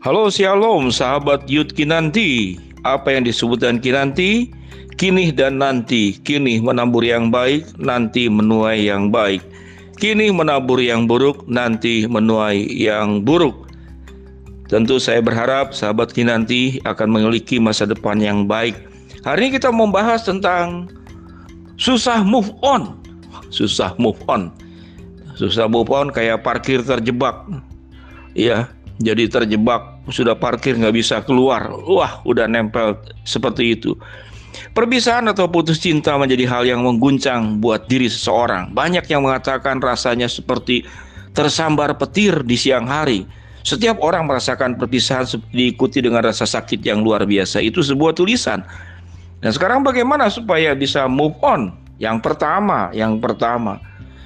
Halo Shalom sahabat Yud Kinanti. Apa yang disebutkan Kinanti? Kini dan nanti. Kini menabur yang baik Nanti menuai yang baik. Kini menabur yang buruk Nanti menuai yang buruk. Tentu saya berharap sahabat Kinanti akan memiliki masa depan yang baik. Hari ini kita membahas tentang Susah move on. Susah move on. Susah move on kayak parkir terjebak. Iya jadi terjebak sudah parkir nggak bisa keluar wah udah nempel seperti itu Perpisahan atau putus cinta menjadi hal yang mengguncang buat diri seseorang. Banyak yang mengatakan rasanya seperti tersambar petir di siang hari. Setiap orang merasakan perpisahan diikuti dengan rasa sakit yang luar biasa. Itu sebuah tulisan. Dan sekarang bagaimana supaya bisa move on? Yang pertama, yang pertama,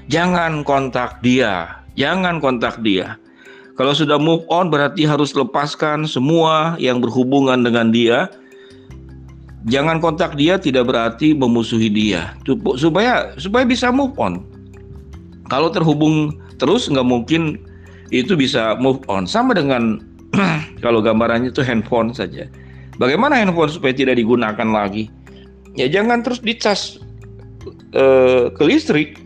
jangan kontak dia. Jangan kontak dia. Kalau sudah move on berarti harus lepaskan semua yang berhubungan dengan dia. Jangan kontak dia tidak berarti memusuhi dia. Supaya supaya bisa move on. Kalau terhubung terus nggak mungkin itu bisa move on. Sama dengan kalau gambarannya itu handphone saja. Bagaimana handphone supaya tidak digunakan lagi? Ya jangan terus dicas uh, ke listrik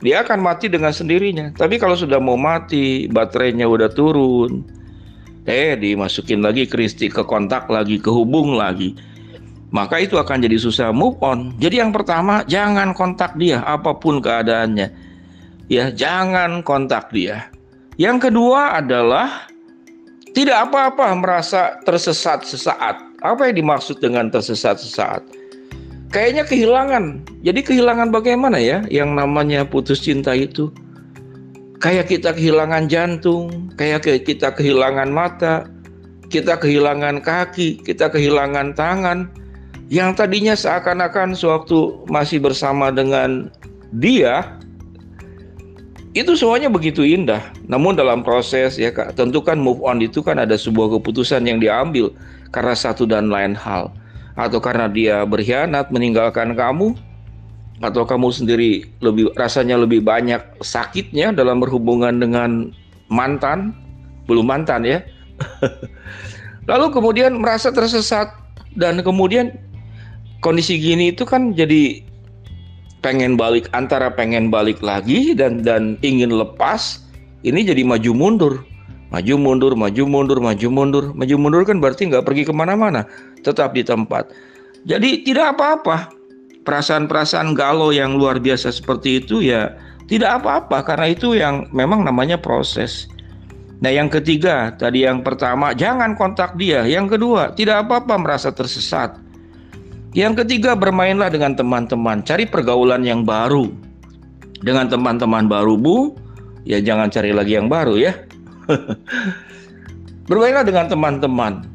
dia akan mati dengan sendirinya. Tapi kalau sudah mau mati, baterainya udah turun, eh dimasukin lagi kristi ke kontak lagi, ke hubung lagi. Maka itu akan jadi susah move on. Jadi yang pertama, jangan kontak dia apa pun keadaannya. Ya, jangan kontak dia. Yang kedua adalah tidak apa-apa merasa tersesat sesaat. Apa yang dimaksud dengan tersesat sesaat? Kayaknya kehilangan. Jadi kehilangan bagaimana ya yang namanya putus cinta itu? Kayak kita kehilangan jantung, kayak kita kehilangan mata, kita kehilangan kaki, kita kehilangan tangan. Yang tadinya seakan-akan sewaktu masih bersama dengan dia, itu semuanya begitu indah. Namun dalam proses ya kak, tentu kan move on itu kan ada sebuah keputusan yang diambil karena satu dan lain hal atau karena dia berkhianat meninggalkan kamu atau kamu sendiri lebih rasanya lebih banyak sakitnya dalam berhubungan dengan mantan belum mantan ya. Lalu kemudian merasa tersesat dan kemudian kondisi gini itu kan jadi pengen balik antara pengen balik lagi dan dan ingin lepas ini jadi maju mundur. Maju mundur, maju mundur, maju mundur, maju mundur kan berarti nggak pergi ke mana-mana, tetap di tempat. Jadi tidak apa-apa. Perasaan-perasaan galau yang luar biasa seperti itu ya tidak apa-apa karena itu yang memang namanya proses. Nah yang ketiga tadi yang pertama jangan kontak dia. Yang kedua tidak apa-apa merasa tersesat. Yang ketiga bermainlah dengan teman-teman, cari pergaulan yang baru. Dengan teman-teman baru bu, ya jangan cari lagi yang baru ya Bermainlah dengan teman-teman.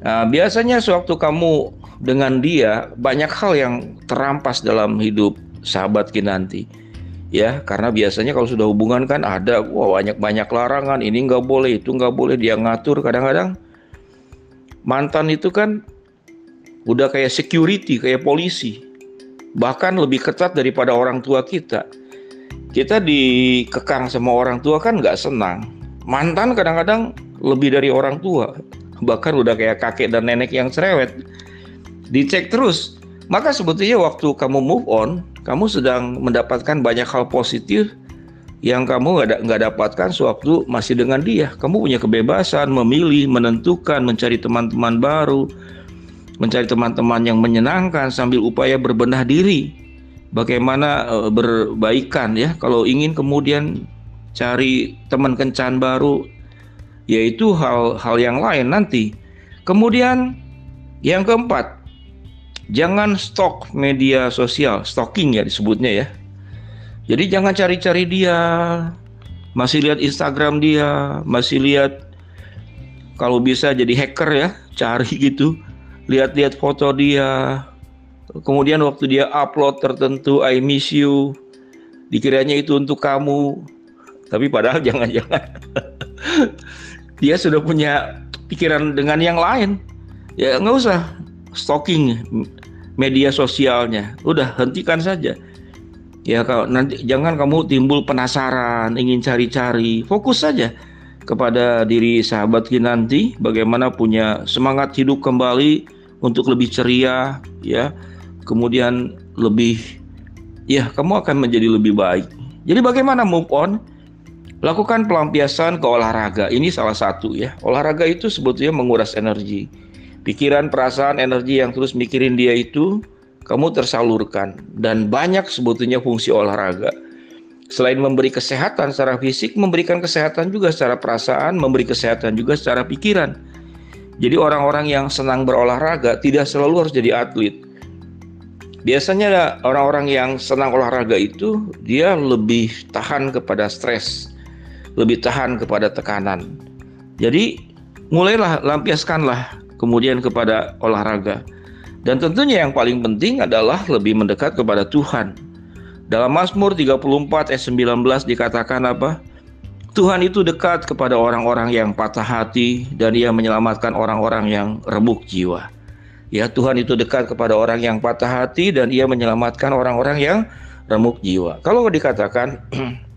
Nah, biasanya sewaktu kamu dengan dia banyak hal yang terampas dalam hidup sahabat kinanti. Ya, karena biasanya kalau sudah hubungan kan ada wah banyak-banyak larangan, ini nggak boleh, itu nggak boleh, dia ngatur kadang-kadang mantan itu kan udah kayak security, kayak polisi. Bahkan lebih ketat daripada orang tua kita. Kita dikekang sama orang tua kan nggak senang mantan kadang-kadang lebih dari orang tua bahkan udah kayak kakek dan nenek yang cerewet. Dicek terus. Maka sebetulnya waktu kamu move on kamu sedang mendapatkan banyak hal positif yang kamu nggak nggak dapatkan sewaktu masih dengan dia. Kamu punya kebebasan memilih menentukan mencari teman-teman baru mencari teman-teman yang menyenangkan sambil upaya berbenah diri. Bagaimana uh, berbaikan ya. Kalau ingin kemudian cari teman kencan baru, yaitu hal-hal yang lain nanti. Kemudian yang keempat, jangan stok media sosial, stalking ya disebutnya ya. Jadi jangan cari-cari dia, masih lihat Instagram dia, masih lihat kalau bisa jadi hacker ya, cari gitu, lihat-lihat foto dia. Kemudian waktu dia upload tertentu I miss you, dikiranya itu untuk kamu, tapi padahal jangan-jangan dia sudah punya pikiran dengan yang lain. Ya nggak usah stalking media sosialnya. Udah hentikan saja. Ya kalau nanti jangan kamu timbul penasaran ingin cari-cari. Fokus saja kepada diri sahabat Kinanti bagaimana punya semangat hidup kembali untuk lebih ceria ya. Kemudian lebih ya kamu akan menjadi lebih baik. Jadi bagaimana move on lakukan pelampiasan ke olahraga. Ini salah satu ya. Olahraga itu sebetulnya menguras energi. Pikiran perasaan energi yang terus mikirin dia itu kamu tersalurkan. Dan banyak sebetulnya fungsi olahraga. Selain memberi kesehatan secara fisik, memberikan kesehatan juga secara perasaan, memberi kesehatan juga secara pikiran. Jadi orang-orang yang senang berolahraga tidak selalu harus jadi atlet. Biasanya orang-orang yang senang olahraga itu dia lebih tahan kepada stres, lebih tahan kepada tekanan. Jadi mulailah lampiaskanlah kemudian kepada olahraga. Dan tentunya yang paling penting adalah lebih mendekat kepada Tuhan dalam Mazmur 34 ayat 19 dikatakan apa? Tuhan itu dekat kepada orang-orang yang patah hati dan ia menyelamatkan orang-orang yang remuk jiwa. Ya Tuhan itu dekat kepada orang yang patah hati dan ia menyelamatkan orang-orang yang remuk jiwa. Kalau dikatakan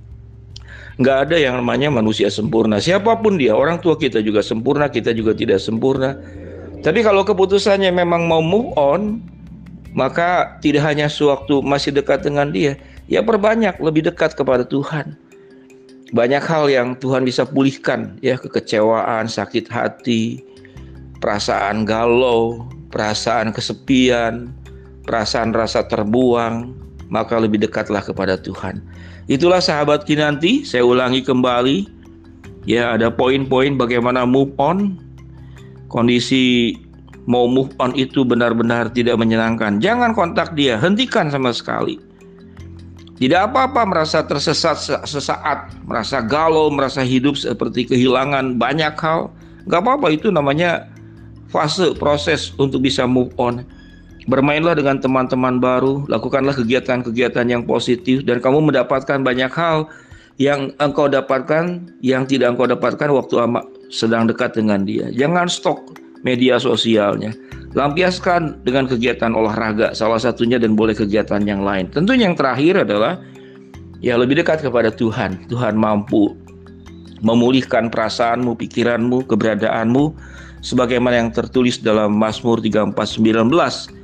nggak ada yang namanya manusia sempurna. Siapa pun dia, orang tua kita juga sempurna, kita juga tidak sempurna. Tapi kalau keputusannya memang mau move on, maka tidak hanya sewaktu masih dekat dengan dia, ya perbanyak lebih dekat kepada Tuhan. Banyak hal yang Tuhan bisa pulihkan, ya kekecewaan, sakit hati, perasaan galau, perasaan kesepian, perasaan rasa terbuang, maka lebih dekatlah kepada Tuhan. Itulah sahabat Kinanti, saya ulangi kembali. Ya, ada poin-poin bagaimana move on. Kondisi mau move on itu benar-benar tidak menyenangkan, jangan kontak dia, hentikan sama sekali. Tidak apa-apa merasa tersesat sesaat, merasa galau, merasa hidup seperti kehilangan banyak hal. Gak apa-apa itu namanya fase proses untuk bisa move on. Bermainlah dengan teman-teman baru, lakukanlah kegiatan-kegiatan yang positif dan kamu mendapatkan banyak hal yang engkau dapatkan yang tidak engkau dapatkan waktu sedang dekat dengan dia. Jangan stok media sosialnya. Lampiaskan dengan kegiatan olahraga salah satunya dan boleh kegiatan yang lain. Tentunya yang terakhir adalah ya lebih dekat kepada Tuhan. Tuhan mampu memulihkan perasaanmu, pikiranmu, keberadaanmu sebagaimana yang tertulis dalam Mazmur 34:19.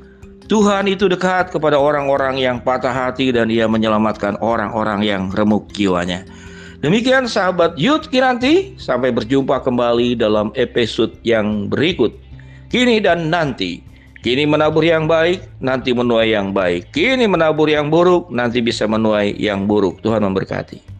Tuhan itu dekat kepada orang-orang yang patah hati dan ia menyelamatkan orang-orang yang remuk jiwanya. Demikian sahabat Yud Kiranti, sampai berjumpa kembali dalam episode yang berikut. Kini dan nanti, kini menabur yang baik, nanti menuai yang baik. Kini menabur yang buruk, nanti bisa menuai yang buruk. Tuhan memberkati.